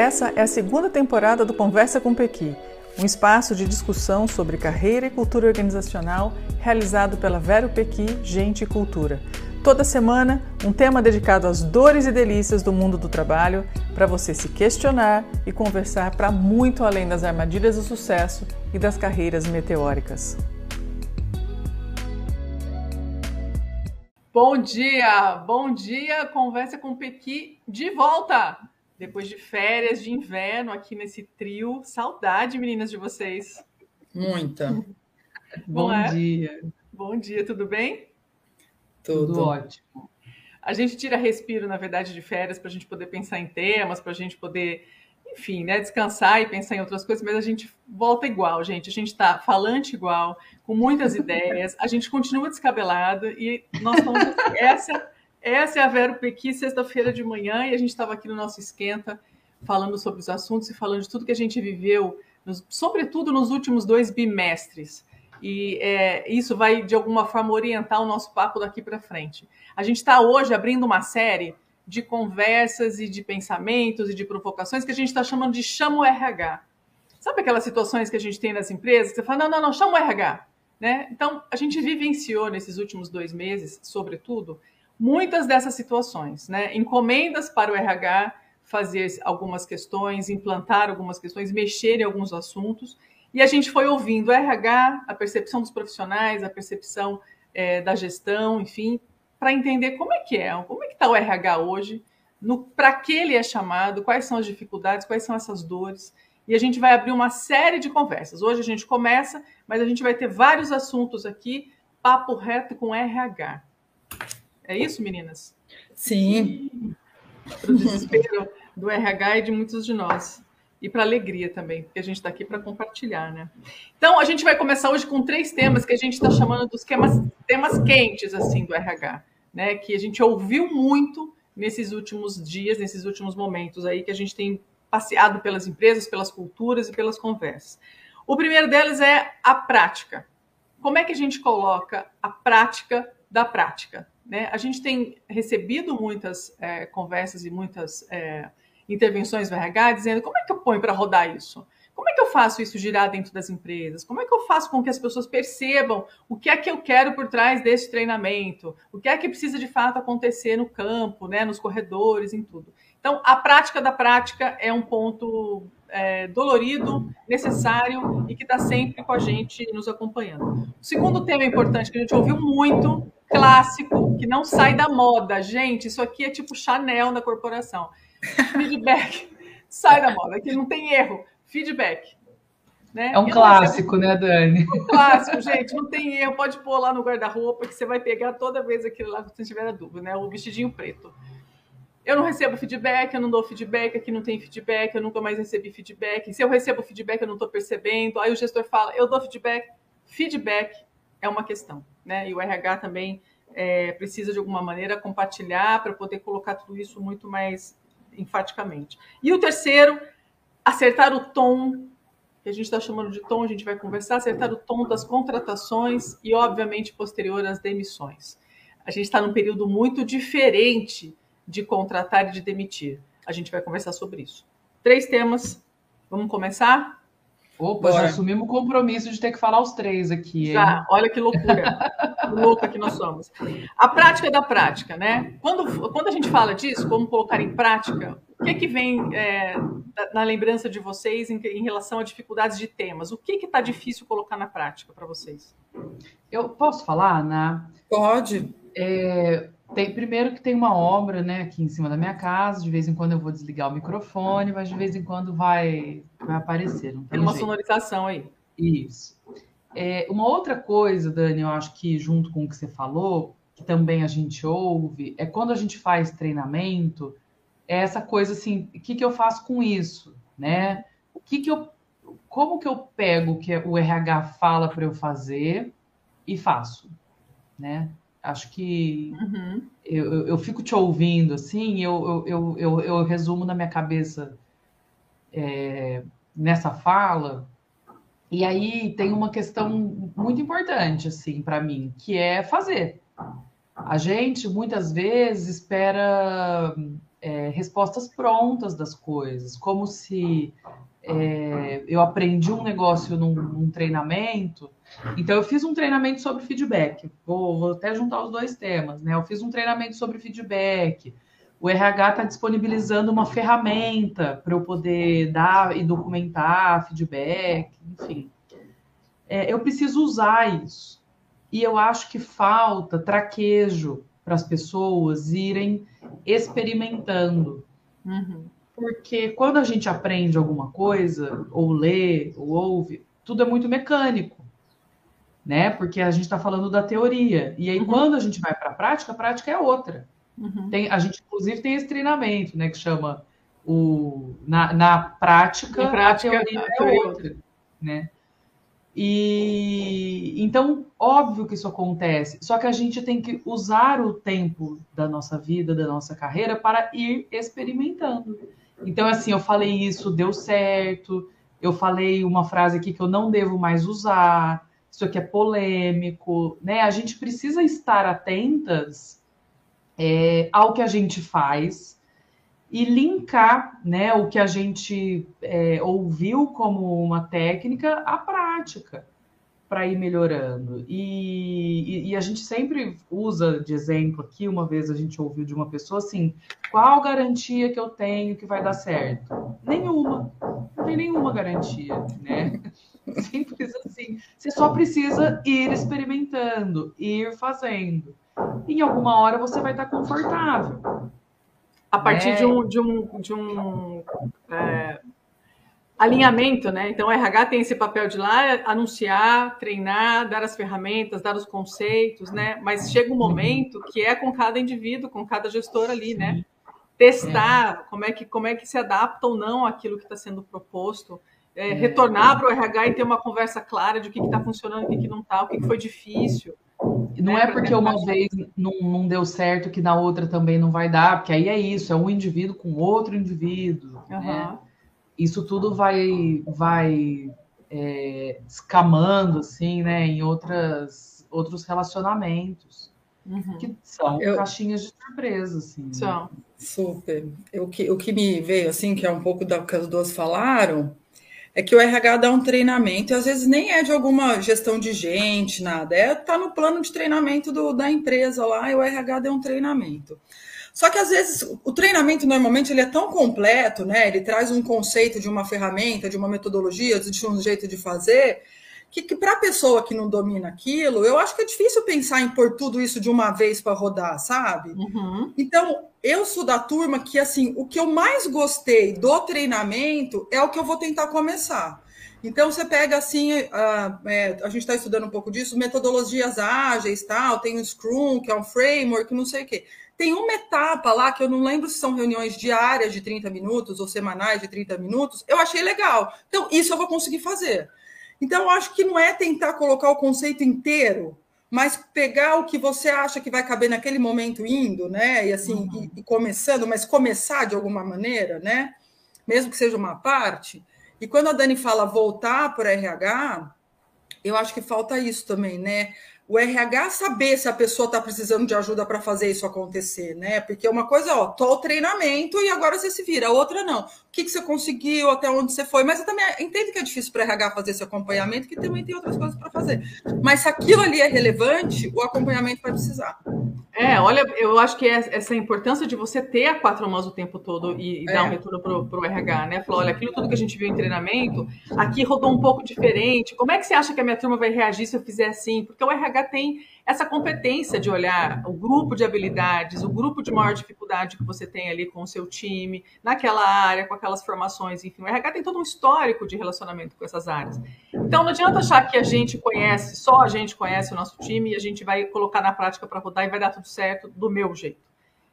Essa é a segunda temporada do Conversa com Pequi, um espaço de discussão sobre carreira e cultura organizacional realizado pela Vero Pequi Gente e Cultura. Toda semana, um tema dedicado às dores e delícias do mundo do trabalho, para você se questionar e conversar para muito além das armadilhas do sucesso e das carreiras meteóricas. Bom dia, bom dia, conversa com Pequi de volta depois de férias de inverno aqui nesse trio. Saudade, meninas, de vocês. Muita. Bom é? dia. Bom dia, tudo bem? Tudo. tudo ótimo. A gente tira respiro, na verdade, de férias para a gente poder pensar em temas, para a gente poder, enfim, né, descansar e pensar em outras coisas, mas a gente volta igual, gente. A gente está falante igual, com muitas ideias, a gente continua descabelado e nós estamos. Essa essa é a Vero Pequi, sexta-feira de manhã, e a gente estava aqui no nosso esquenta falando sobre os assuntos e falando de tudo que a gente viveu, nos, sobretudo nos últimos dois bimestres. E é, isso vai, de alguma forma, orientar o nosso papo daqui para frente. A gente está hoje abrindo uma série de conversas e de pensamentos e de provocações que a gente está chamando de chama o RH. Sabe aquelas situações que a gente tem nas empresas que você fala, não, não, não, chama o RH. Né? Então, a gente vivenciou nesses últimos dois meses, sobretudo, muitas dessas situações, né? Encomendas para o RH fazer algumas questões, implantar algumas questões, mexer em alguns assuntos. E a gente foi ouvindo o RH, a percepção dos profissionais, a percepção é, da gestão, enfim, para entender como é que é, como é que está o RH hoje, para que ele é chamado, quais são as dificuldades, quais são essas dores. E a gente vai abrir uma série de conversas. Hoje a gente começa, mas a gente vai ter vários assuntos aqui, papo reto com RH. É isso, meninas? Sim. Para o desespero do RH e de muitos de nós. E para alegria também, porque a gente está aqui para compartilhar, né? Então, a gente vai começar hoje com três temas que a gente está chamando dos temas, temas quentes, assim, do RH, né? Que a gente ouviu muito nesses últimos dias, nesses últimos momentos aí, que a gente tem passeado pelas empresas, pelas culturas e pelas conversas. O primeiro deles é a prática. Como é que a gente coloca a prática da prática? Né? A gente tem recebido muitas é, conversas e muitas é, intervenções no RH dizendo como é que eu ponho para rodar isso? Como é que eu faço isso girar dentro das empresas? Como é que eu faço com que as pessoas percebam o que é que eu quero por trás desse treinamento? O que é que precisa de fato acontecer no campo, né, nos corredores, em tudo? Então, a prática da prática é um ponto é, dolorido, necessário e que está sempre com a gente nos acompanhando. O segundo tema importante que a gente ouviu muito clássico que não sai da moda. Gente, isso aqui é tipo Chanel na corporação. Feedback sai da moda, aqui não tem erro. Feedback. Né? É um clássico, né, Dani? É um clássico, gente, não tem erro. Pode pôr lá no guarda-roupa que você vai pegar toda vez aquilo lá que você tiver a dúvida, né? O vestidinho preto. Eu não recebo feedback, eu não dou feedback, aqui não tem feedback, eu nunca mais recebi feedback. Se eu recebo feedback, eu não estou percebendo. Aí o gestor fala, eu dou feedback. Feedback é uma questão, né? E o RH também é, precisa de alguma maneira compartilhar para poder colocar tudo isso muito mais enfaticamente. E o terceiro, acertar o tom, que a gente está chamando de tom, a gente vai conversar, acertar o tom das contratações e, obviamente, posterior às demissões. A gente está num período muito diferente de contratar e de demitir. A gente vai conversar sobre isso. Três temas. Vamos começar? Opa, Bora. já assumimos o compromisso de ter que falar os três aqui. Já, hein? olha que loucura. louca que nós somos. A prática da prática, né? Quando, quando a gente fala disso, como colocar em prática, o que, que vem é, na lembrança de vocês em, em, relação a dificuldades de temas? O que está difícil colocar na prática para vocês? Eu posso falar, Ana? Pode. É, tem, primeiro que tem uma obra né, aqui em cima da minha casa, de vez em quando eu vou desligar o microfone, mas de vez em quando vai, vai aparecer. Não tem, tem uma jeito. sonorização aí. Isso. É, uma outra coisa, Dani, eu acho que junto com o que você falou, que também a gente ouve, é quando a gente faz treinamento, é essa coisa assim, o que, que eu faço com isso? Né? O que, que eu. Como que eu pego o que o RH fala para eu fazer e faço? Né? Acho que uhum. eu, eu, fico te ouvindo assim, eu, eu, eu, eu resumo na minha cabeça é, nessa fala, e aí tem uma questão muito importante assim para mim, que é fazer. A gente muitas vezes espera é, respostas prontas das coisas, como se é, eu aprendi um negócio num, num, treinamento. Então, eu fiz um treinamento sobre feedback. Vou, vou, até juntar os dois temas, né? Eu fiz um treinamento sobre feedback. O RH está disponibilizando uma ferramenta para eu poder dar e documentar feedback, enfim. É, eu preciso usar isso. E eu acho que falta traquejo para as pessoas irem experimentando. Uhum. Porque quando a gente aprende alguma coisa, ou lê, ou ouve, tudo é muito mecânico, né? Porque a gente está falando da teoria. E aí, uhum. quando a gente vai para a prática, a prática é outra. Uhum. Tem, a gente, inclusive, tem esse treinamento, né? Que chama o, na, na prática, prática, a teoria, a teoria é outra, né? E então, óbvio que isso acontece, só que a gente tem que usar o tempo da nossa vida, da nossa carreira, para ir experimentando. Então, assim, eu falei isso, deu certo. Eu falei uma frase aqui que eu não devo mais usar. Isso aqui é polêmico, né? A gente precisa estar atentas é, ao que a gente faz e linkar, né, o que a gente é, ouviu como uma técnica à prática para ir melhorando. E, e, e, a gente sempre usa de exemplo aqui, uma vez a gente ouviu de uma pessoa assim, qual garantia que eu tenho que vai dar certo? Nenhuma. Não tem nenhuma garantia, né? Simples assim. Você só precisa ir experimentando, ir fazendo. Em alguma hora você vai estar confortável. A partir né? de um, de um, de um é alinhamento, né? Então, o RH tem esse papel de lá anunciar, treinar, dar as ferramentas, dar os conceitos, né? Mas chega um momento que é com cada indivíduo, com cada gestor ali, né? Testar como é que como é que se adapta ou não aquilo que está sendo proposto, é, retornar para o RH e ter uma conversa clara de o que está funcionando, o que, que não está, o que, que foi difícil. Não é, é porque uma vez não, não, deu certo que na outra também não vai dar, porque aí é isso, é um indivíduo com outro indivíduo, uhum. né? isso tudo vai vai é, escamando assim, né, em outras outros relacionamentos uhum. que são eu, caixinhas de surpresa, assim. Né? São. Né? Super. O que, o que me veio assim, que é um pouco do que as duas falaram, é que o RH dá um treinamento e às vezes nem é de alguma gestão de gente, nada. É tá no plano de treinamento do, da empresa lá e o RH deu um treinamento. Só que às vezes o treinamento normalmente ele é tão completo, né? Ele traz um conceito de uma ferramenta, de uma metodologia, de um jeito de fazer, que, que para a pessoa que não domina aquilo, eu acho que é difícil pensar em pôr tudo isso de uma vez para rodar, sabe? Uhum. Então, eu sou da turma que, assim, o que eu mais gostei do treinamento é o que eu vou tentar começar. Então, você pega, assim, a, é, a gente está estudando um pouco disso, metodologias ágeis, tal, tem o Scrum, que é um framework, não sei o quê. Tem uma etapa lá que eu não lembro se são reuniões diárias de 30 minutos ou semanais de 30 minutos. Eu achei legal. Então, isso eu vou conseguir fazer. Então, eu acho que não é tentar colocar o conceito inteiro, mas pegar o que você acha que vai caber naquele momento indo, né? E assim, uhum. e, e começando, mas começar de alguma maneira, né? Mesmo que seja uma parte. E quando a Dani fala voltar para RH, eu acho que falta isso também, né? o RH saber se a pessoa está precisando de ajuda para fazer isso acontecer, né? Porque uma coisa, ó, tô treinamento e agora você se vira, a outra não. O que, que você conseguiu, até onde você foi, mas eu também entendo que é difícil para RH fazer esse acompanhamento, que também tem outras coisas para fazer. Mas se aquilo ali é relevante, o acompanhamento vai precisar. É, olha, eu acho que é essa importância de você ter a quatro mãos o tempo todo e, e é. dar um retorno para o RH, né? Falou, olha, aquilo tudo que a gente viu em treinamento, aqui rodou um pouco diferente. Como é que você acha que a minha turma vai reagir se eu fizer assim? Porque o RH tem essa competência de olhar o grupo de habilidades, o grupo de maior dificuldade que você tem ali com o seu time, naquela área, com aquelas formações, enfim. O RH tem todo um histórico de relacionamento com essas áreas. Então, não adianta achar que a gente conhece, só a gente conhece o nosso time e a gente vai colocar na prática para rodar e vai dar tudo certo do meu jeito.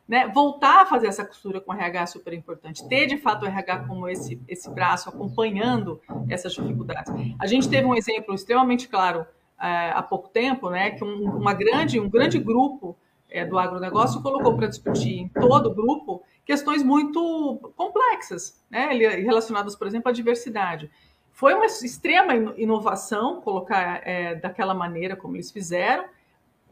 Né? Voltar a fazer essa costura com o RH é super importante. Ter, de fato, o RH como esse, esse braço acompanhando essas dificuldades. A gente teve um exemplo extremamente claro há pouco tempo, né, que um, uma grande, um grande grupo é, do agronegócio colocou para discutir em todo o grupo questões muito complexas, né, relacionadas, por exemplo, à diversidade. Foi uma extrema inovação colocar é, daquela maneira como eles fizeram,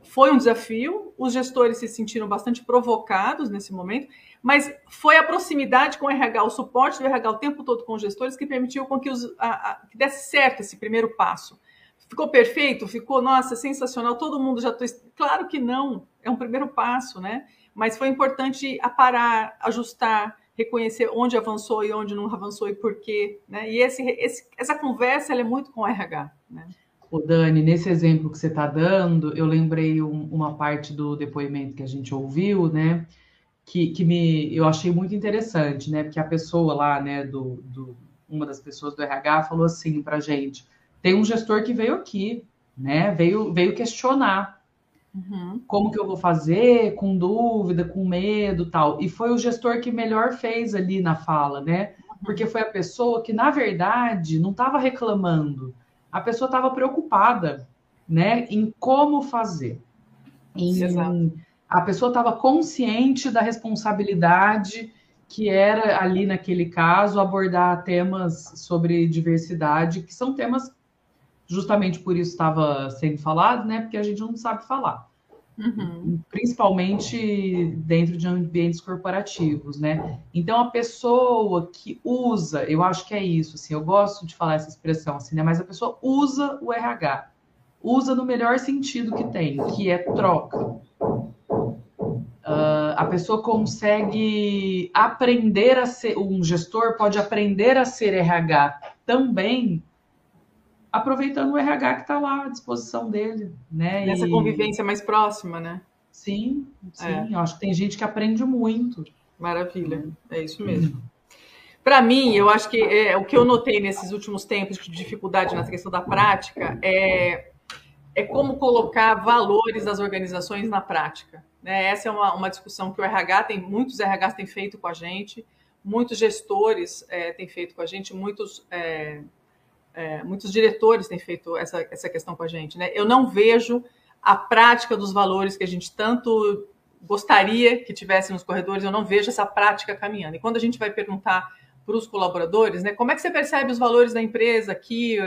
foi um desafio, os gestores se sentiram bastante provocados nesse momento, mas foi a proximidade com o RH, o suporte do RH o tempo todo com os gestores que permitiu com que, os, a, a, que desse certo esse primeiro passo. Ficou perfeito? Ficou, nossa, sensacional, todo mundo já... Tô... Claro que não, é um primeiro passo, né? Mas foi importante aparar, ajustar, reconhecer onde avançou e onde não avançou e por quê, né? E esse, esse, essa conversa é muito com o RH, né? O Dani, nesse exemplo que você está dando, eu lembrei um, uma parte do depoimento que a gente ouviu, né? Que, que me eu achei muito interessante, né? Porque a pessoa lá, né, do, do uma das pessoas do RH falou assim para gente: tem um gestor que veio aqui, né? Veio, veio questionar uhum. como que eu vou fazer, com dúvida, com medo, tal. E foi o gestor que melhor fez ali na fala, né? Porque foi a pessoa que, na verdade, não estava reclamando a pessoa estava preocupada, né, em como fazer. Em, a pessoa estava consciente da responsabilidade que era ali naquele caso abordar temas sobre diversidade, que são temas justamente por isso estava sendo falado, né? Porque a gente não sabe falar. Uhum. Principalmente dentro de ambientes corporativos, né? Então a pessoa que usa, eu acho que é isso, assim, eu gosto de falar essa expressão, assim, né? Mas a pessoa usa o RH, usa no melhor sentido que tem, que é troca. Uh, a pessoa consegue aprender a ser, um gestor pode aprender a ser RH também aproveitando o RH que está lá à disposição dele, né? Nessa e... convivência mais próxima, né? Sim, sim. É. Eu acho que tem gente que aprende muito. Maravilha, é isso mesmo. Para mim, eu acho que é, o que eu notei nesses últimos tempos de dificuldade na questão da prática é, é como colocar valores das organizações na prática. Né? Essa é uma, uma discussão que o RH tem, muitos RHs têm feito com a gente, muitos gestores é, têm feito com a gente, muitos é, muitos diretores têm feito essa, essa questão com a gente, né? Eu não vejo a prática dos valores que a gente tanto gostaria que tivesse nos corredores, eu não vejo essa prática caminhando. E quando a gente vai perguntar para os colaboradores, né, como é que você percebe os valores da empresa aqui,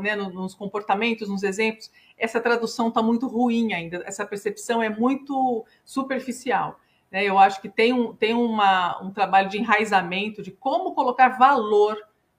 né, nos comportamentos, nos exemplos? Essa tradução está muito ruim ainda, essa percepção é muito superficial. Né? Eu acho que tem, um, tem uma, um trabalho de enraizamento de como colocar valor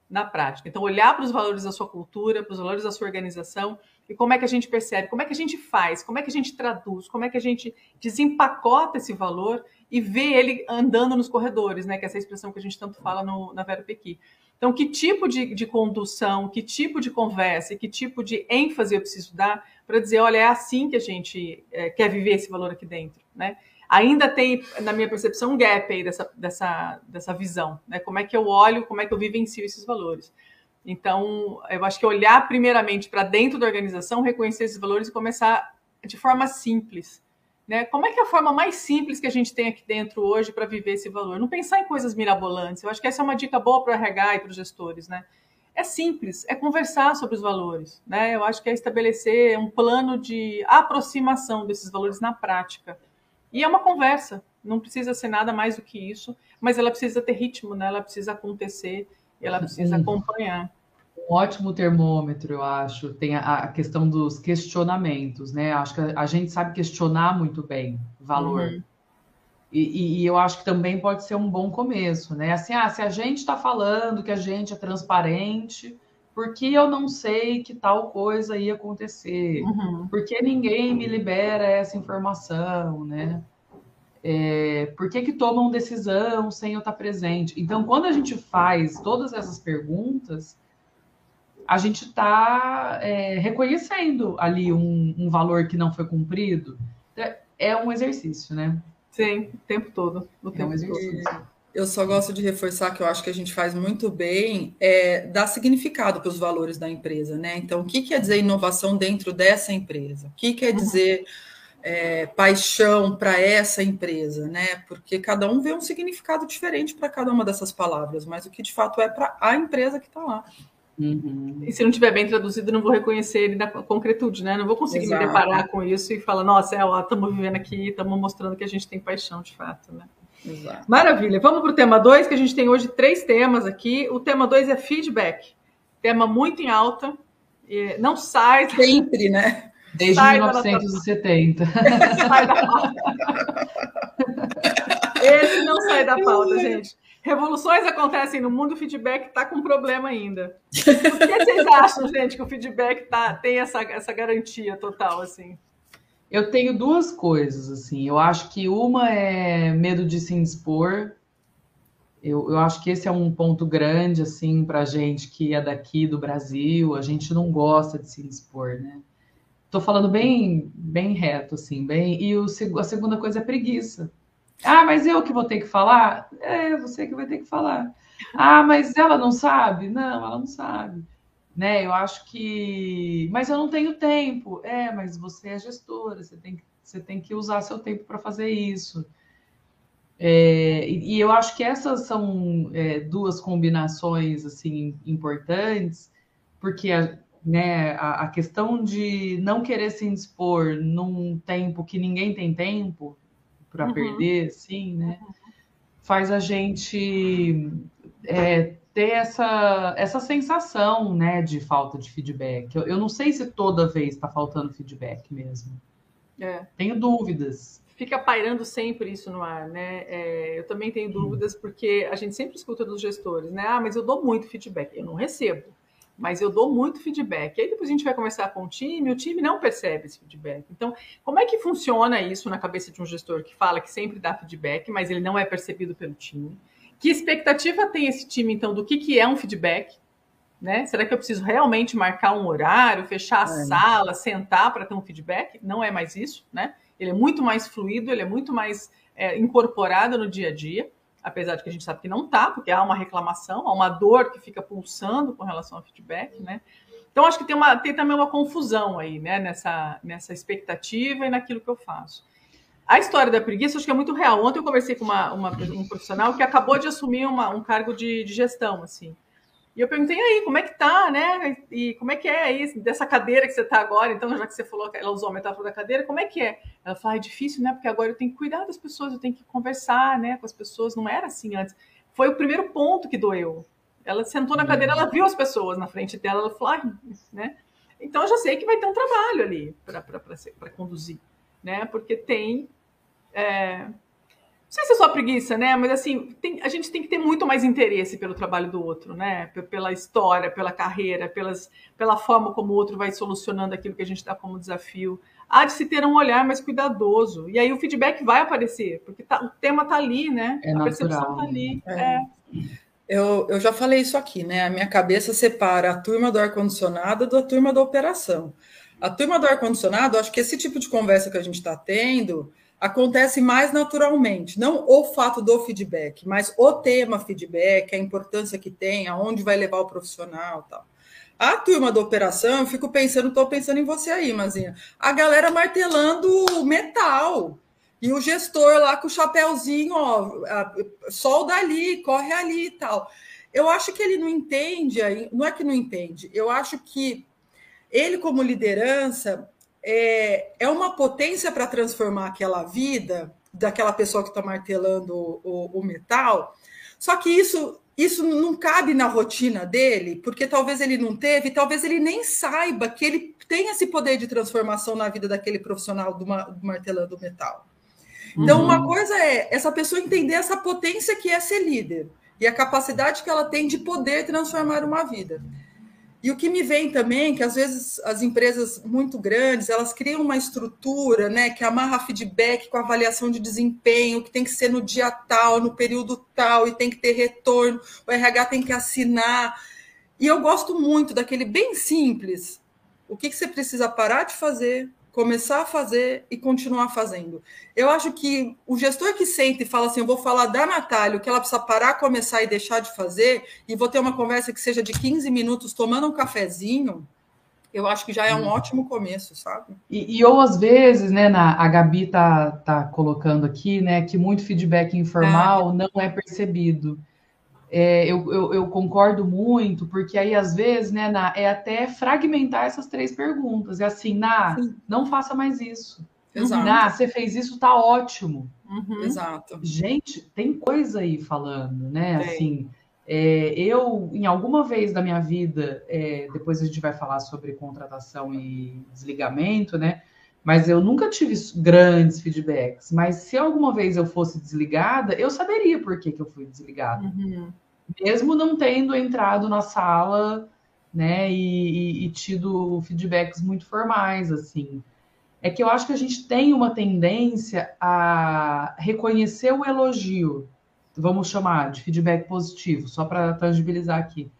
na prática. Então, olhar para os valores da sua cultura, para os valores da sua organização e como é que a gente percebe, como é que a gente faz, como é que a gente traduz, como é que a gente desempacota esse valor e vê ele andando nos corredores, né? Que é essa expressão que a gente tanto fala no, na Vera Pequi. Então, que tipo de, de condução, que tipo de conversa e que tipo de ênfase eu preciso dar para dizer, olha, é assim que a gente é, quer viver esse valor aqui dentro, né? Ainda tem, na minha percepção, um gap aí dessa, dessa, dessa visão, né? Como é que eu olho, como é que eu vivencio esses valores. Então, eu acho que olhar primeiramente para dentro da organização, reconhecer esses valores e começar de forma simples. Né? Como é que é a forma mais simples que a gente tem aqui dentro hoje para viver esse valor? Não pensar em coisas mirabolantes. Eu acho que essa é uma dica boa para o RH e para os gestores. Né? É simples, é conversar sobre os valores. Né? Eu acho que é estabelecer um plano de aproximação desses valores na prática. E é uma conversa, não precisa ser nada mais do que isso, mas ela precisa ter ritmo, né? ela precisa acontecer, ela precisa acompanhar. Um ótimo termômetro, eu acho, tem a, a questão dos questionamentos, né? Acho que a, a, gente sabe questionar muito bem valor. Uhum. E, e, eu acho que também pode ser um bom começo, né? Assim, ah, se a gente está falando que a gente é transparente, por que eu não sei que tal coisa ia acontecer? Uhum. Por que ninguém me libera essa informação, né? É, por que, que tomam decisão sem eu estar presente? Então, quando a gente faz todas essas perguntas, a gente está é, reconhecendo ali um, um, valor que não foi cumprido. É, é um exercício, né? Sim, o tempo todo. O tempo é um exercício. Todo eu só gosto de reforçar que eu acho que a gente faz muito bem é dar significado para os valores da empresa, né? Então, o que quer dizer inovação dentro dessa empresa? O que quer dizer é, paixão para essa empresa, né? Porque cada um vê um significado diferente para cada uma dessas palavras, mas o que de fato é para a empresa que está lá. Uhum. E se não tiver bem traduzido, não vou reconhecer ele na concretude, né? Não vou conseguir Exato. me deparar com isso e falar, nossa, é, estamos vivendo aqui, estamos mostrando que a gente tem paixão de fato, né? Exato. Maravilha. Vamos para o tema 2, que a gente tem hoje três temas aqui. O tema 2 é feedback. Tema muito em alta. Não sai. Sempre, né? Desde Sai 1970. Sai da pauta. Esse não sai da pauta, gente. Revoluções acontecem no mundo, o feedback está com problema ainda. Por que vocês acham, gente, que o feedback tá, tem essa, essa garantia total, assim? Eu tenho duas coisas, assim. Eu acho que uma é medo de se expor. Eu, eu acho que esse é um ponto grande, assim, para gente que é daqui do Brasil. A gente não gosta de se expor, né? Tô falando bem, bem reto, assim, bem. E o, a segunda coisa é preguiça. Ah, mas eu que vou ter que falar? É, você que vai ter que falar. Ah, mas ela não sabe? Não, ela não sabe. Né? Eu acho que. Mas eu não tenho tempo. É, mas você é gestora, você tem que, você tem que usar seu tempo para fazer isso. É, e, eu acho que essas são é, duas combinações assim importantes, porque a, né, a, a questão de não querer se expor num tempo que ninguém tem tempo para uhum. perder, assim, né? Faz a gente é, ter essa, essa sensação, né, de falta de feedback. Eu, eu não sei se toda vez está faltando feedback mesmo. É. Tenho dúvidas. Fica pairando sempre isso no ar, né? É, eu também tenho dúvidas porque a gente sempre escuta dos gestores, né? Ah, mas eu dou muito feedback. Eu não recebo mas eu dou muito feedback. Aí depois a gente vai conversar com o time, o time não percebe esse feedback. Então, como é que funciona isso na cabeça de um gestor que fala que sempre dá feedback, mas ele não é percebido pelo time? Que expectativa tem esse time, então, do que, que é um feedback? Né? Será que eu preciso realmente marcar um horário, fechar a é. sala, sentar para ter um feedback? Não é mais isso, né? Ele é muito mais fluido, ele é muito mais é, incorporado no dia a dia apesar de que a gente sabe que não está, porque há uma reclamação, há uma dor que fica pulsando com relação ao feedback, né? Então, acho que tem, uma, tem também uma confusão aí, né, nessa, nessa expectativa e naquilo que eu faço. A história da preguiça, acho que é muito real. Ontem eu conversei com uma, uma um profissional que acabou de assumir uma, um cargo de, de gestão, assim. E eu perguntei aí, como é que tá, né? E como é que é aí, dessa cadeira que você tá agora? Então, já que você falou que ela usou a metáfora da cadeira, como é que é? Ela fala, é difícil, né? Porque agora eu tenho que cuidar das pessoas, eu tenho que conversar, né, com as pessoas. Não era assim antes. Foi o primeiro ponto que doeu. Ela sentou na cadeira, ela viu as pessoas na frente dela, ela falou, ah, né? Então, eu já sei que vai ter um trabalho ali para conduzir, né? Porque tem... É, não sei se é só preguiça, né? Mas assim, tem, a gente tem que ter muito mais interesse pelo trabalho do outro, né? Pela história, pela carreira, pelas, pela forma como o outro vai solucionando aquilo que a gente dá como desafio. Há de se ter um olhar mais cuidadoso. E aí o feedback vai aparecer, porque tá, o tema está ali, né? É a natural. percepção está ali. É. É. Eu, eu já falei isso aqui, né? A minha cabeça separa a turma do ar-condicionado da turma da operação. A turma do ar-condicionado, acho que esse tipo de conversa que a gente está tendo acontece mais naturalmente, não o fato do feedback, mas o tema feedback, a importância que tem, aonde vai levar o profissional, tal. A turma da operação, eu fico pensando, estou pensando em você aí, Mazinha. A galera martelando metal. E o gestor lá com o chapéuzinho, ó, solda ali, corre ali e tal. Eu acho que ele não entende, não é que não entende, eu acho que ele, como liderança, é, é uma potência para transformar aquela vida daquela pessoa que está martelando o, o, o metal. Só que isso isso não cabe na rotina dele, porque talvez ele não teve, talvez ele nem saiba que ele tem esse poder de transformação na vida daquele profissional do, do martelando o metal. Então, uhum. uma coisa é essa pessoa entender essa potência que é ser líder e a capacidade que ela tem de poder transformar uma vida. E o que me vem também, que às vezes as empresas muito grandes, elas criam uma estrutura, né, que amarra feedback com avaliação de desempenho, que tem que ser no dia tal, no período tal, e tem que ter retorno, o RH tem que assinar. E eu gosto muito daquele bem simples. O que, que você precisa parar de fazer, começar a fazer e continuar fazendo. Eu acho que o gestor que senta e fala assim: eu vou falar da Natália, o que ela precisa parar, começar e deixar de fazer, e vou ter uma conversa que seja de 15 minutos tomando um cafezinho. Eu acho que já é um ótimo começo, sabe? E, e ou às vezes, né, na, a Gabi tá, tá colocando aqui, né, que muito feedback informal é. não é percebido. É, eu, eu, eu, concordo muito, porque aí às vezes, né, na, é até fragmentar essas três perguntas. É assim, Ná, não faça mais isso. Exato. Ná, você fez isso, tá ótimo. Uhum. Exato. Gente, tem coisa aí falando, né? Tem. Assim, É, eu, em alguma vez da minha vida, é, depois a gente vai falar sobre contratação e desligamento, né? Mas eu nunca tive grandes feedbacks. Mas se alguma vez eu fosse desligada, eu saberia por que, que eu fui desligada. Uhum. Mesmo não tendo entrado na sala, né, e, e, e tido feedbacks muito formais, assim é que eu acho que a gente tem uma tendência a reconhecer o elogio vamos chamar de feedback positivo, só para tangibilizar aqui,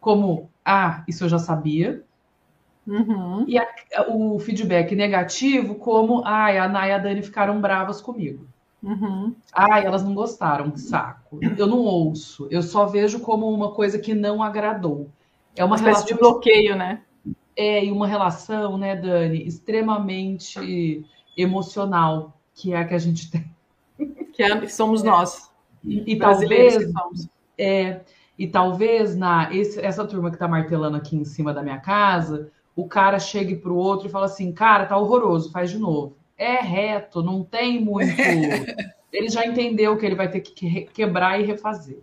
como, ah, isso eu já sabia, uhum. e a, o feedback negativo como, ah, a Ana e a Dani ficaram bravas comigo. Uhum. Ah, elas não gostaram, que saco. Eu não ouço, eu só vejo como uma coisa que não agradou. É uma, uma relação de bloqueio, né? É, e uma relação, né, Dani, extremamente emocional, que é a que a gente tem. Que é, somos é. nós. E, e talvez. É, e talvez na esse, essa turma que está martelando aqui em cima da minha casa, o cara chegue para o outro e fala assim: cara, tá horroroso, faz de novo. É reto, não tem muito. ele já entendeu que ele vai ter que quebrar e refazer.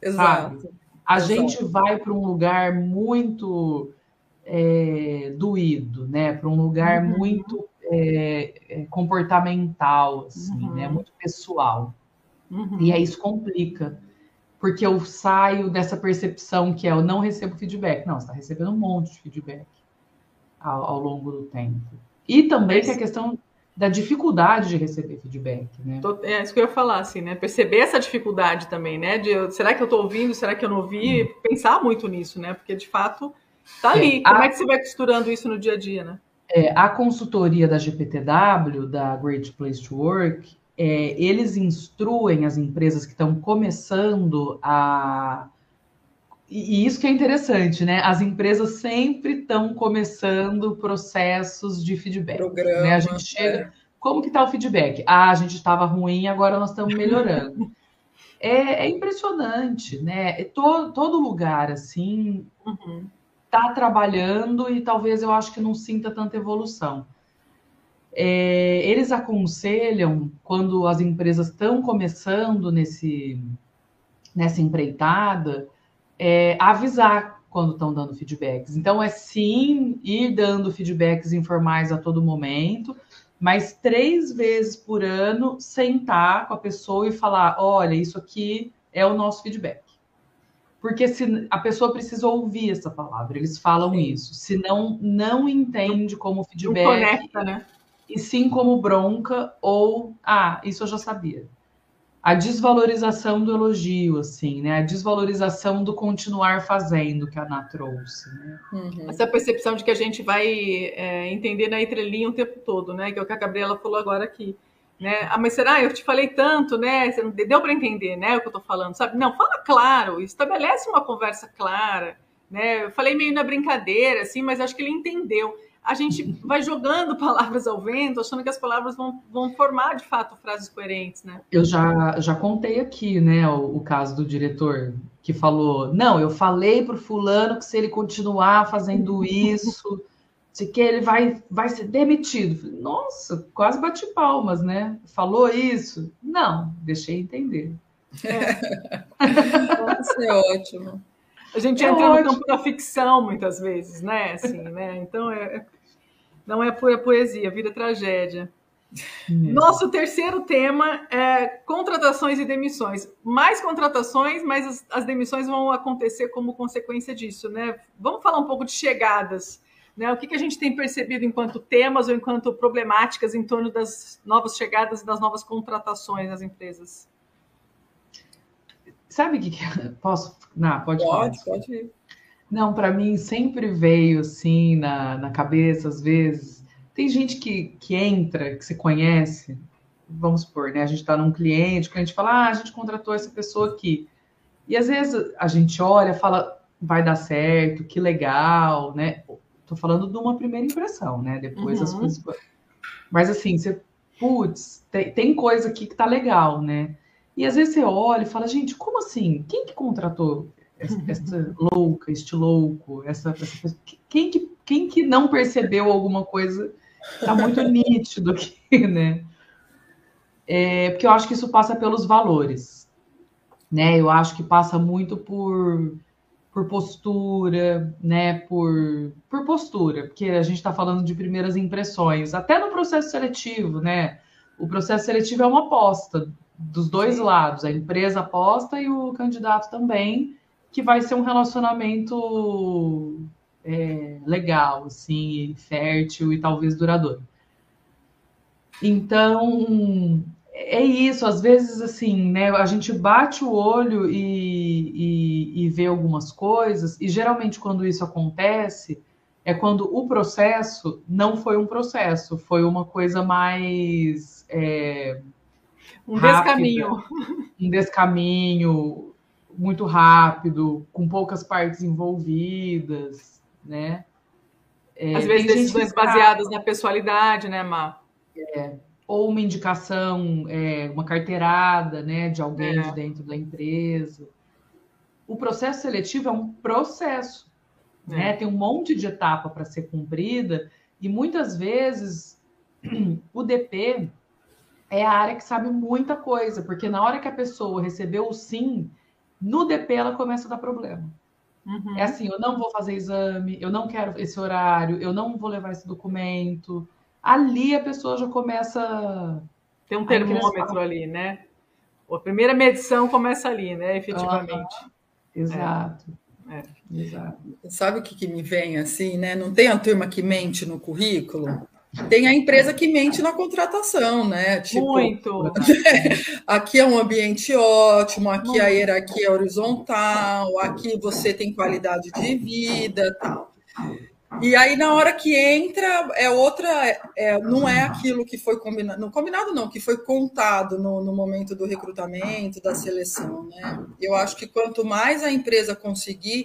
Exato. Sabe? A Exato. gente vai para um lugar muito é, doído, né? Para um lugar uhum. muito é, é comportamental, assim, uhum. né? Muito pessoal. Uhum. E aí isso complica. Porque eu saio dessa percepção que é eu não recebo feedback. Não, você está recebendo um monte de feedback ao, ao longo do tempo. E também que a questão da dificuldade de receber feedback, né? É isso que eu ia falar, assim, né? Perceber essa dificuldade também, né? De será que eu estou ouvindo, será que eu não ouvi? Hum. Pensar muito nisso, né? Porque de fato tá ali. É, Como a... é que você vai costurando isso no dia a dia, né? É, a consultoria da GPTW, da Great Place to Work, é, eles instruem as empresas que estão começando a. E isso que é interessante, né? As empresas sempre estão começando processos de feedback. Programa, né? A gente chega. É. Como que está o feedback? Ah, a gente estava ruim, agora nós estamos melhorando. é, é, impressionante, né? É todo, todo lugar, assim, está uhum. trabalhando e talvez eu acho que não sinta tanta evolução. É, eles aconselham, quando as empresas estão começando nesse, nessa empreitada, é, avisar quando estão dando feedbacks. Então, é sim ir dando feedbacks informais a todo momento, mas três vezes por ano sentar com a pessoa e falar: olha, isso aqui é o nosso feedback. Porque se a pessoa precisa ouvir essa palavra, eles falam sim. isso. Se não, não entende como feedback. Não conecta, né? e sim como bronca ou ah, isso eu já sabia. A desvalorização do elogio, assim, né? A desvalorização do continuar fazendo que a Ana trouxe. Né? Uhum. Essa percepção de que a gente vai é, entender na entrelinha o tempo todo, né? Que é o que a Gabriela falou agora aqui. Né? Ah, mas será? Eu te falei tanto, né? Você não deu para entender, né? O que eu estou falando, sabe? Não, fala claro, estabelece uma conversa clara, né? Eu falei meio na brincadeira, assim, mas acho que ele entendeu a gente vai jogando palavras ao vento, achando que as palavras vão, vão formar de fato frases coerentes, né? Eu já, já contei aqui, né, o, o caso do diretor que falou: não, eu falei para o fulano que se ele continuar fazendo isso, de que ele vai, vai ser demitido. Nossa, quase bati palmas, né? Falou isso? Não, deixei entender. É. Nossa, é ótimo. A gente é entra ótimo. no campo da ficção muitas vezes, né? Assim, né? Então é, é não é poesia, vira tragédia. Nosso terceiro tema é contratações e demissões. Mais contratações, mas as, as, demissões vão acontecer como consequência disso, né? Vamos falar um pouco de chegadas. Né? O que, que a gente tem percebido enquanto temas ou enquanto problemáticas em torno das novas chegadas e das novas contratações nas empresas? Sabe o que, que posso? Não, pode, pode falar. Pode, ir. Não, para mim sempre veio assim na, na cabeça, às vezes. Tem gente que, que entra, que se conhece, vamos supor, né? A gente está num cliente, o cliente fala, ah, a gente contratou essa pessoa aqui. E às vezes a gente olha, fala, vai dar certo, que legal, né? Tô falando de uma primeira impressão, né? Depois uhum. as coisas. Mas assim, você, putz, tem, tem coisa aqui que tá legal, né? E às vezes você olha e fala, gente, como assim? Quem que contratou essa, louca, este louco, essa, essa quem, que, quem que não percebeu alguma coisa está muito nítido aqui, né? É, porque eu acho que isso passa pelos valores. né? Eu acho que passa muito por por postura, né? Por, por postura, porque a gente está falando de primeiras impressões, até no processo seletivo, né? O processo seletivo é uma aposta dos dois lados, a empresa aposta e o candidato também, que vai ser um relacionamento é, legal, assim, fértil e talvez duradouro. Então, é isso, às vezes assim, né? A gente bate o olho e, e, e, vê algumas coisas, e geralmente quando isso acontece é quando o processo não foi um processo, foi uma coisa mais. É, um rápida, descaminho. Um descaminho muito rápido, com poucas partes envolvidas, né? É, Às vezes decisões baseadas na pessoalidade, né, Má? É, ou uma indicação, é, uma carteirada né, de alguém é. de dentro da empresa. O processo seletivo é um processo, é. né? tem um monte de etapa para ser cumprida, e muitas vezes o DP é a área que sabe muita coisa, porque na hora que a pessoa recebeu o sim, no DP ela começa a dar problema. Uhum. É assim, eu não vou fazer exame, eu não quero esse horário, eu não vou levar esse documento, ali a pessoa já começa. Tem um termômetro ali, né? A primeira medição começa ali, né? Efetivamente. Ah, exato. É. Exato. Sabe o que, que me vem assim, né? Não tem a turma que mente no currículo? Tem a empresa que mente na contratação, né? Tipo, Muito. aqui é um ambiente ótimo, aqui a hierarquia é horizontal, aqui você tem qualidade de vida, tal. E aí, na hora que entra, é outra. É, não é aquilo que foi combinado. Não, combinado não, que foi contado no, no momento do recrutamento, da seleção. Né? Eu acho que quanto mais a empresa conseguir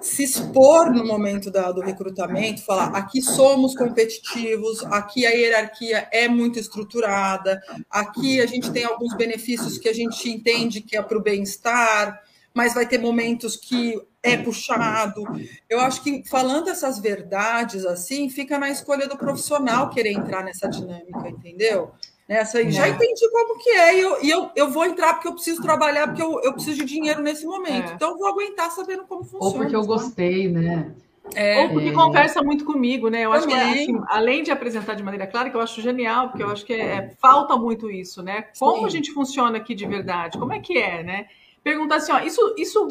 se expor no momento da, do recrutamento, falar aqui somos competitivos, aqui a hierarquia é muito estruturada, aqui a gente tem alguns benefícios que a gente entende que é para o bem-estar, mas vai ter momentos que é puxado. Eu acho que falando essas verdades assim, fica na escolha do profissional querer entrar nessa dinâmica, entendeu? Nessa aí, já é. entendi como que é, e eu, e eu, eu vou entrar porque eu preciso trabalhar, porque eu, eu preciso de dinheiro nesse momento. É. Então, eu vou aguentar sabendo como funciona. Ou porque eu gostei, né? É, Ou porque é. conversa muito comigo, né? Eu Também. acho que, assim, além de apresentar de maneira clara, que eu acho genial, porque eu acho que é, falta muito isso, né? Como Sim. a gente funciona aqui de verdade? Como é que é, né? Perguntar assim, ó, isso, isso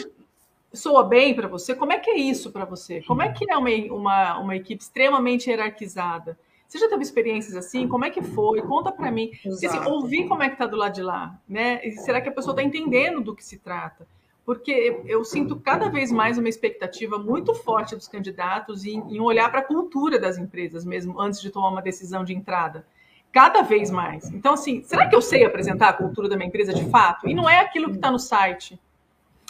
soa bem para você? Como é que é isso para você? Como é que é uma, uma, uma equipe extremamente hierarquizada? Você já teve experiências assim? Como é que foi? Conta para mim. Assim, ouvir como é que está do lado de lá, né? E será que a pessoa está entendendo do que se trata? Porque eu sinto cada vez mais uma expectativa muito forte dos candidatos em, em olhar para a cultura das empresas mesmo antes de tomar uma decisão de entrada. Cada vez mais. Então, assim, será que eu sei apresentar a cultura da minha empresa de fato? E não é aquilo que está no site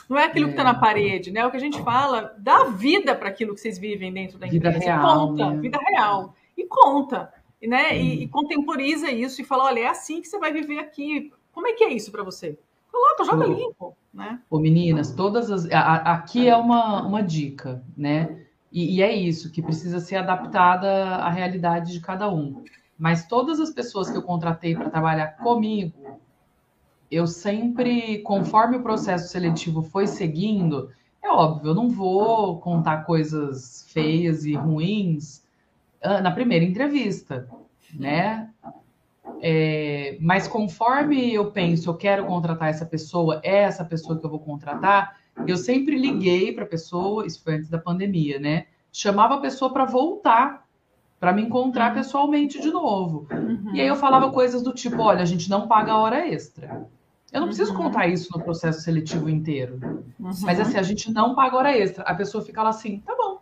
não é aquilo que está na é. parede, né? É o que a gente fala, dá vida para aquilo que vocês vivem dentro da empresa. Vida real. Conta, né? vida real. E conta, né? E, e, contemporiza isso e fala: olha, é assim que você vai viver aqui. Como é que é isso para você? Coloca, joga Ô, limpo, né? Ô, meninas, todas as. A, aqui é uma, uma dica, né? E, e é isso, que precisa ser adaptada à realidade de cada um. Mas todas as pessoas que eu contratei para trabalhar comigo, eu sempre, conforme o processo seletivo foi seguindo, é óbvio, eu não vou contar coisas feias e ruins ah, na primeira entrevista, né? É, mas conforme eu penso, eu quero contratar essa pessoa, é essa pessoa que eu vou contratar, eu sempre liguei para a pessoa, isso foi antes da pandemia, né? Chamava a pessoa para voltar, para me encontrar uhum. pessoalmente de novo. Uhum. E aí eu falava coisas do tipo: olha, a gente não paga hora extra. Eu não preciso uhum. contar isso no processo seletivo inteiro. Uhum. Mas assim, a gente não paga hora extra. A pessoa fica lá assim, tá bom.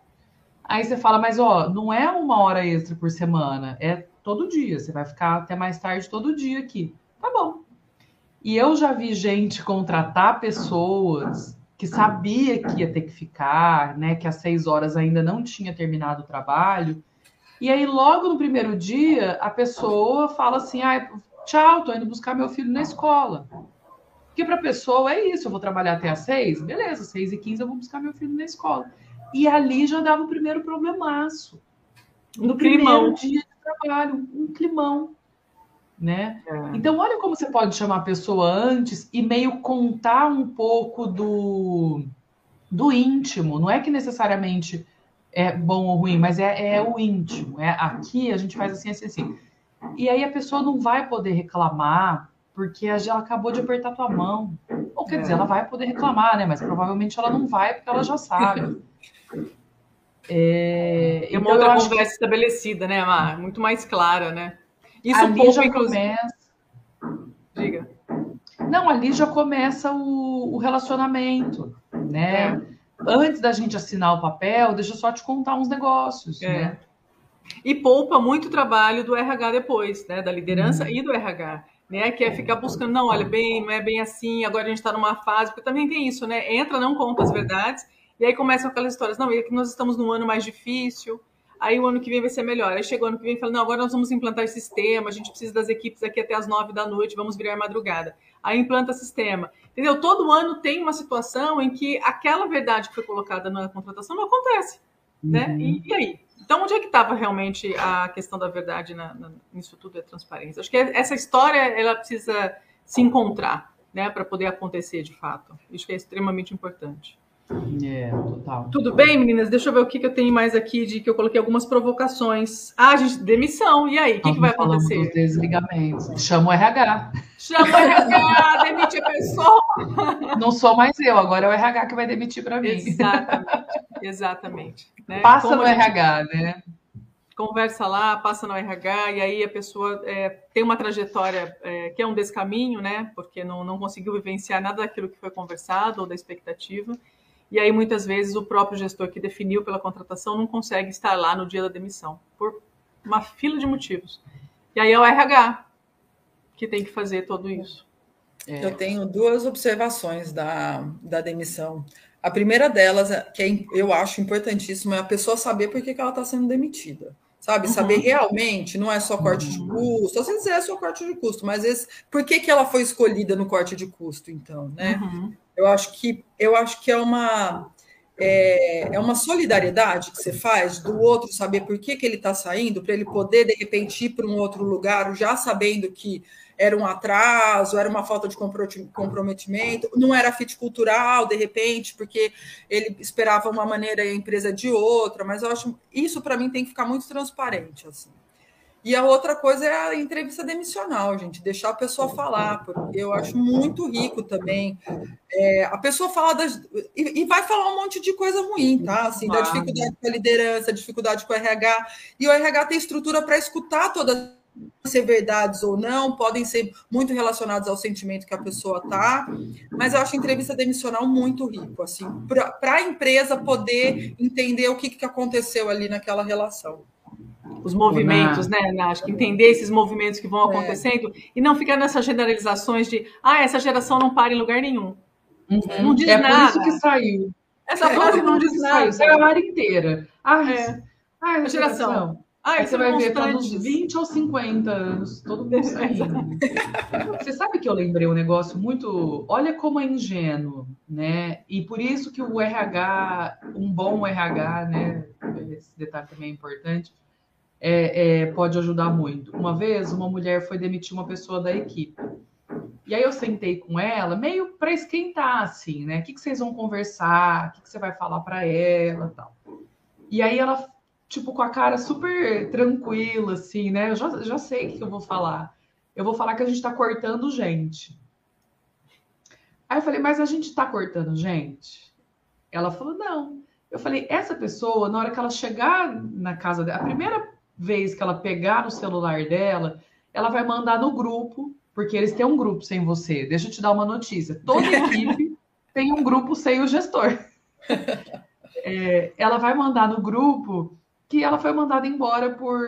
Aí você fala, mas ó, não é uma hora extra por semana, é todo dia. Você vai ficar até mais tarde todo dia aqui. Tá bom. E eu já vi gente contratar pessoas que sabia que ia ter que ficar, né? Que às seis horas ainda não tinha terminado o trabalho. E aí, logo no primeiro dia, a pessoa fala assim: ah, tchau, tô indo buscar meu filho na escola. Porque para a pessoa é isso, eu vou trabalhar até às seis, beleza, seis e quinze eu vou buscar meu filho na escola. E ali já dava o primeiro problemaço. No um primeiro dia de trabalho, um climão. né? É. Então, olha como você pode chamar a pessoa antes e meio contar um pouco do, do íntimo. Não é que necessariamente é bom ou ruim, mas é, é o íntimo. É aqui a gente faz assim, assim, assim. E aí a pessoa não vai poder reclamar porque ela acabou de apertar tua mão. Ou quer é. dizer, ela vai poder reclamar, né? Mas provavelmente ela não vai porque ela já sabe. É, é uma então, outra conversa que... estabelecida, né, Mar? Muito mais clara, né? Isso ali pouco, já inclusive... começa. Diga. Não, ali já começa o, o relacionamento, né? É. Antes da gente assinar o papel, deixa eu só te contar uns negócios, é. né? E poupa muito trabalho do RH depois, né? Da liderança uhum. e do RH. Né, que é ficar buscando, não, olha, bem, não é bem assim, agora a gente está numa fase, porque também tem isso, né? Entra, não conta as verdades, e aí começam aquelas histórias, não, é que nós estamos num ano mais difícil, aí o ano que vem vai ser melhor. Aí chegou o ano que vem e fala, não, agora nós vamos implantar esse sistema, a gente precisa das equipes aqui até as nove da noite, vamos virar madrugada. Aí implanta sistema. Entendeu? Todo ano tem uma situação em que aquela verdade que foi colocada na contratação não acontece. Né? Uhum. E, e, aí? Então, onde é que estava realmente a questão da verdade na, na, nisso tudo é transparência? Acho que essa história ela precisa se encontrar né, para poder acontecer de fato. Isso que é extremamente importante. É, total. Tudo bem, meninas? Deixa eu ver o que, que eu tenho mais aqui de que eu coloquei algumas provocações. Ah, gente, demissão. E aí, o que, que vai acontecer? Dos desligamentos. Chama o RH. Chama o RH, demite a pessoa. Não sou mais eu, agora é o RH que vai demitir para mim. Exatamente. Exatamente. Né? Passa Como no gente... RH, né? Conversa lá, passa no RH, e aí a pessoa é, tem uma trajetória é, que é um descaminho, né? Porque não, não conseguiu vivenciar nada daquilo que foi conversado ou da expectativa e aí, muitas vezes, o próprio gestor que definiu pela contratação não consegue estar lá no dia da demissão, por uma fila de motivos. E aí é o RH que tem que fazer tudo isso. É. Eu tenho duas observações da, da demissão. A primeira delas, é, que é, eu acho importantíssima, é a pessoa saber por que, que ela está sendo demitida. Sabe? Uhum. Saber realmente, não é só corte uhum. de custo, às vezes é só corte de custo, mas às vezes, por que, que ela foi escolhida no corte de custo, então, né? Uhum. Eu acho que eu acho que é uma é, é uma solidariedade que você faz do outro saber por que, que ele está saindo, para ele poder, de repente, ir para um outro lugar, já sabendo que era um atraso, era uma falta de comprometimento, não era fit cultural, de repente, porque ele esperava uma maneira e a empresa de outra, mas eu acho isso para mim tem que ficar muito transparente assim. E a outra coisa é a entrevista demissional, gente, deixar a pessoa falar, porque eu acho muito rico também. É, a pessoa fala das. E, e, vai falar um monte de coisa ruim, tá? Assim, da dificuldade com a liderança, dificuldade com o RH. E o RH tem estrutura para escutar todas ser verdades ou não, podem ser muito relacionados ao sentimento que a pessoa tá, mas eu acho a entrevista demissional muito rico, assim, para a empresa poder entender o que, que aconteceu ali naquela relação os movimentos, né, Acho que entender esses movimentos que vão é. acontecendo é. e não ficar nessas generalizações de ah, essa geração não para em lugar nenhum. Uhum. Não diz é nada. É por isso que saiu. Essa é, frase não diz nada. Saiu a área inteira. Ah, é. ah, a geração. geração. Ah, você vai ver tá nos 20 ou 50 anos, todo mundo saindo. você sabe que eu lembrei um negócio muito. Olha como é ingênuo, né? E por isso que o RH, um bom RH, né? Esse detalhe também é importante é, é, pode ajudar muito. Uma vez, uma mulher foi demitir uma pessoa da equipe. E aí eu sentei com ela, meio para esquentar, assim, né? O que, que vocês vão conversar? O que, que você vai falar para ela tal. E aí ela, tipo, com a cara super tranquila, assim, né? Eu já, já sei o que eu vou falar. Eu vou falar que a gente está cortando gente. Aí eu falei, mas a gente está cortando gente? Ela falou, não. Eu falei, essa pessoa, na hora que ela chegar na casa dela, a primeira vez que ela pegar no celular dela, ela vai mandar no grupo, porque eles têm um grupo sem você. Deixa eu te dar uma notícia: toda equipe tem um grupo sem o gestor. É, ela vai mandar no grupo que ela foi mandada embora por,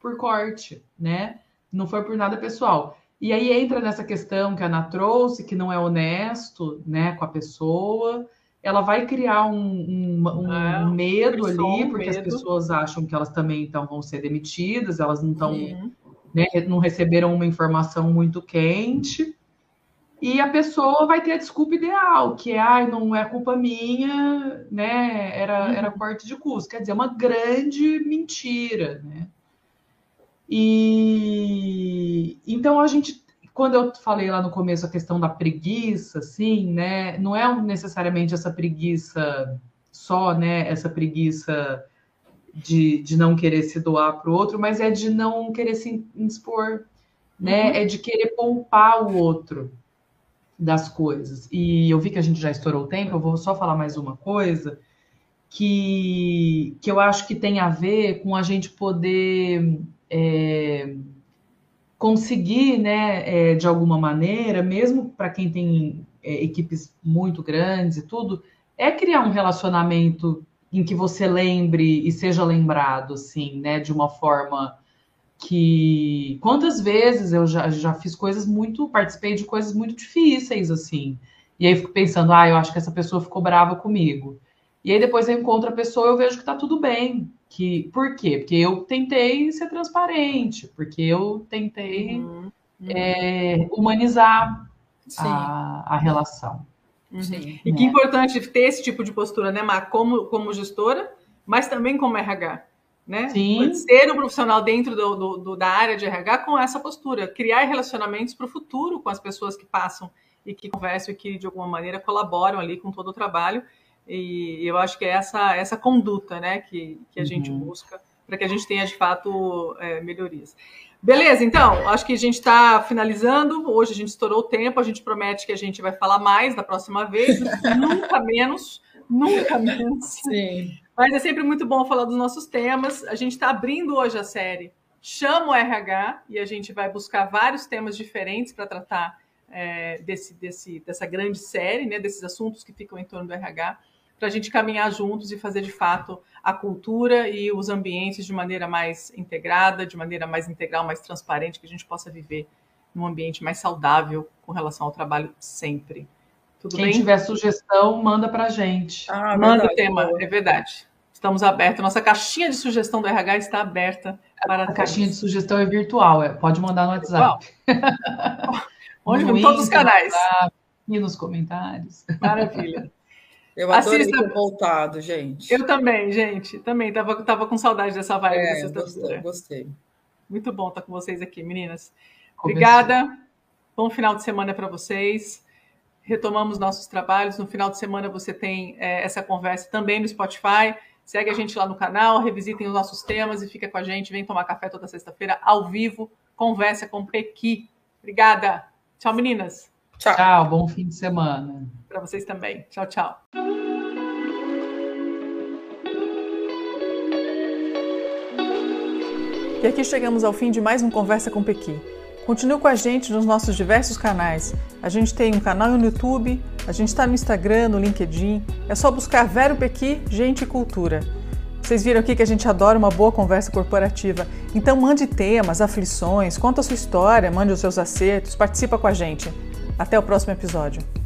por corte, né? Não foi por nada pessoal. E aí entra nessa questão que a Ana trouxe, que não é honesto, né, com a pessoa ela vai criar um, um, um é, medo ali, porque medo. as pessoas acham que elas também então, vão ser demitidas, elas não estão, né, não receberam uma informação muito quente. E a pessoa vai ter a desculpa ideal, que é, ai, não é culpa minha, né? Era, uhum. era corte de custo. Quer dizer, é uma grande mentira, né? E então a gente, quando eu falei lá no começo a questão da preguiça, assim, né? Não é necessariamente essa preguiça só, né? Essa preguiça de, de não querer se doar para o outro, mas é de não querer se expor, né? Uhum. É de querer poupar o outro das coisas. E eu vi que a gente já estourou o tempo, eu vou só falar mais uma coisa que, que eu acho que tem a ver com a gente poder é, conseguir, né, é, de alguma maneira, mesmo para quem tem é, equipes muito grandes e tudo, é criar um relacionamento em que você lembre e seja lembrado, assim, né, de uma forma que quantas vezes eu já, já fiz coisas muito, participei de coisas muito difíceis, assim, e aí fico pensando, ah, eu acho que essa pessoa ficou brava comigo. E aí depois eu encontro a pessoa e eu vejo que tá tudo bem. Que, por quê? Porque eu tentei ser transparente, porque eu tentei uhum, uhum. É, humanizar a, a, relação. Uhum. Sim, e que importante ter esse tipo de postura, né, Mar? Como, como gestora, mas também como RH. Né? Sim. Ser um profissional dentro do, do, do, da área de RH com essa postura, criar relacionamentos para o futuro com as pessoas que passam e que conversam e que de alguma maneira colaboram ali com todo o trabalho e eu acho que é essa, essa conduta né, que, que a gente uhum. busca para que a gente tenha, de fato, é, melhorias. Beleza, então, acho que a gente está finalizando. Hoje a gente estourou o tempo, a gente promete que a gente vai falar mais da próxima vez, nunca menos, nunca menos. Sim. Mas é sempre muito bom falar dos nossos temas. A gente está abrindo hoje a série Chama o RH e a gente vai buscar vários temas diferentes para tratar é, desse, desse, dessa grande série, né, desses assuntos que ficam em torno do RH para a gente caminhar juntos e fazer de fato a cultura e os ambientes de maneira mais integrada, de maneira mais integral, mais transparente, que a gente possa viver num ambiente mais saudável com relação ao trabalho sempre. Tudo Quem bem? tiver sugestão, manda para a gente. Ah, manda o tema, é verdade. Estamos abertos. Nossa caixinha de sugestão do RH está aberta para A todos. caixinha de sugestão é virtual, é. pode mandar no WhatsApp. Onde? em todos os canais. E nos comentários. Maravilha. Eu adorei Assista... ter voltado, gente. Eu também, gente. Também. Tava, tava com saudade dessa vibe é, gostei, gostei. Muito bom estar com vocês aqui, meninas. Obrigada. Bom final de semana para vocês. Retomamos nossos trabalhos. No final de semana você tem é, essa conversa também no Spotify. Segue a gente lá no canal, revisitem os nossos temas e fica com a gente. Vem tomar café toda sexta-feira ao vivo. Conversa com Pequi. Obrigada. Tchau, meninas. Tchau. Tchau. Bom fim de semana. Para vocês também. Tchau, tchau. E aqui chegamos ao fim de mais um Conversa com Pequi. Continue com a gente nos nossos diversos canais. A gente tem um canal no YouTube, a gente está no Instagram, no LinkedIn. É só buscar Vero Pequi, Gente e Cultura. Vocês viram aqui que a gente adora uma boa conversa corporativa. Então mande temas, aflições, conta a sua história, mande os seus acertos, participa com a gente. Até o próximo episódio.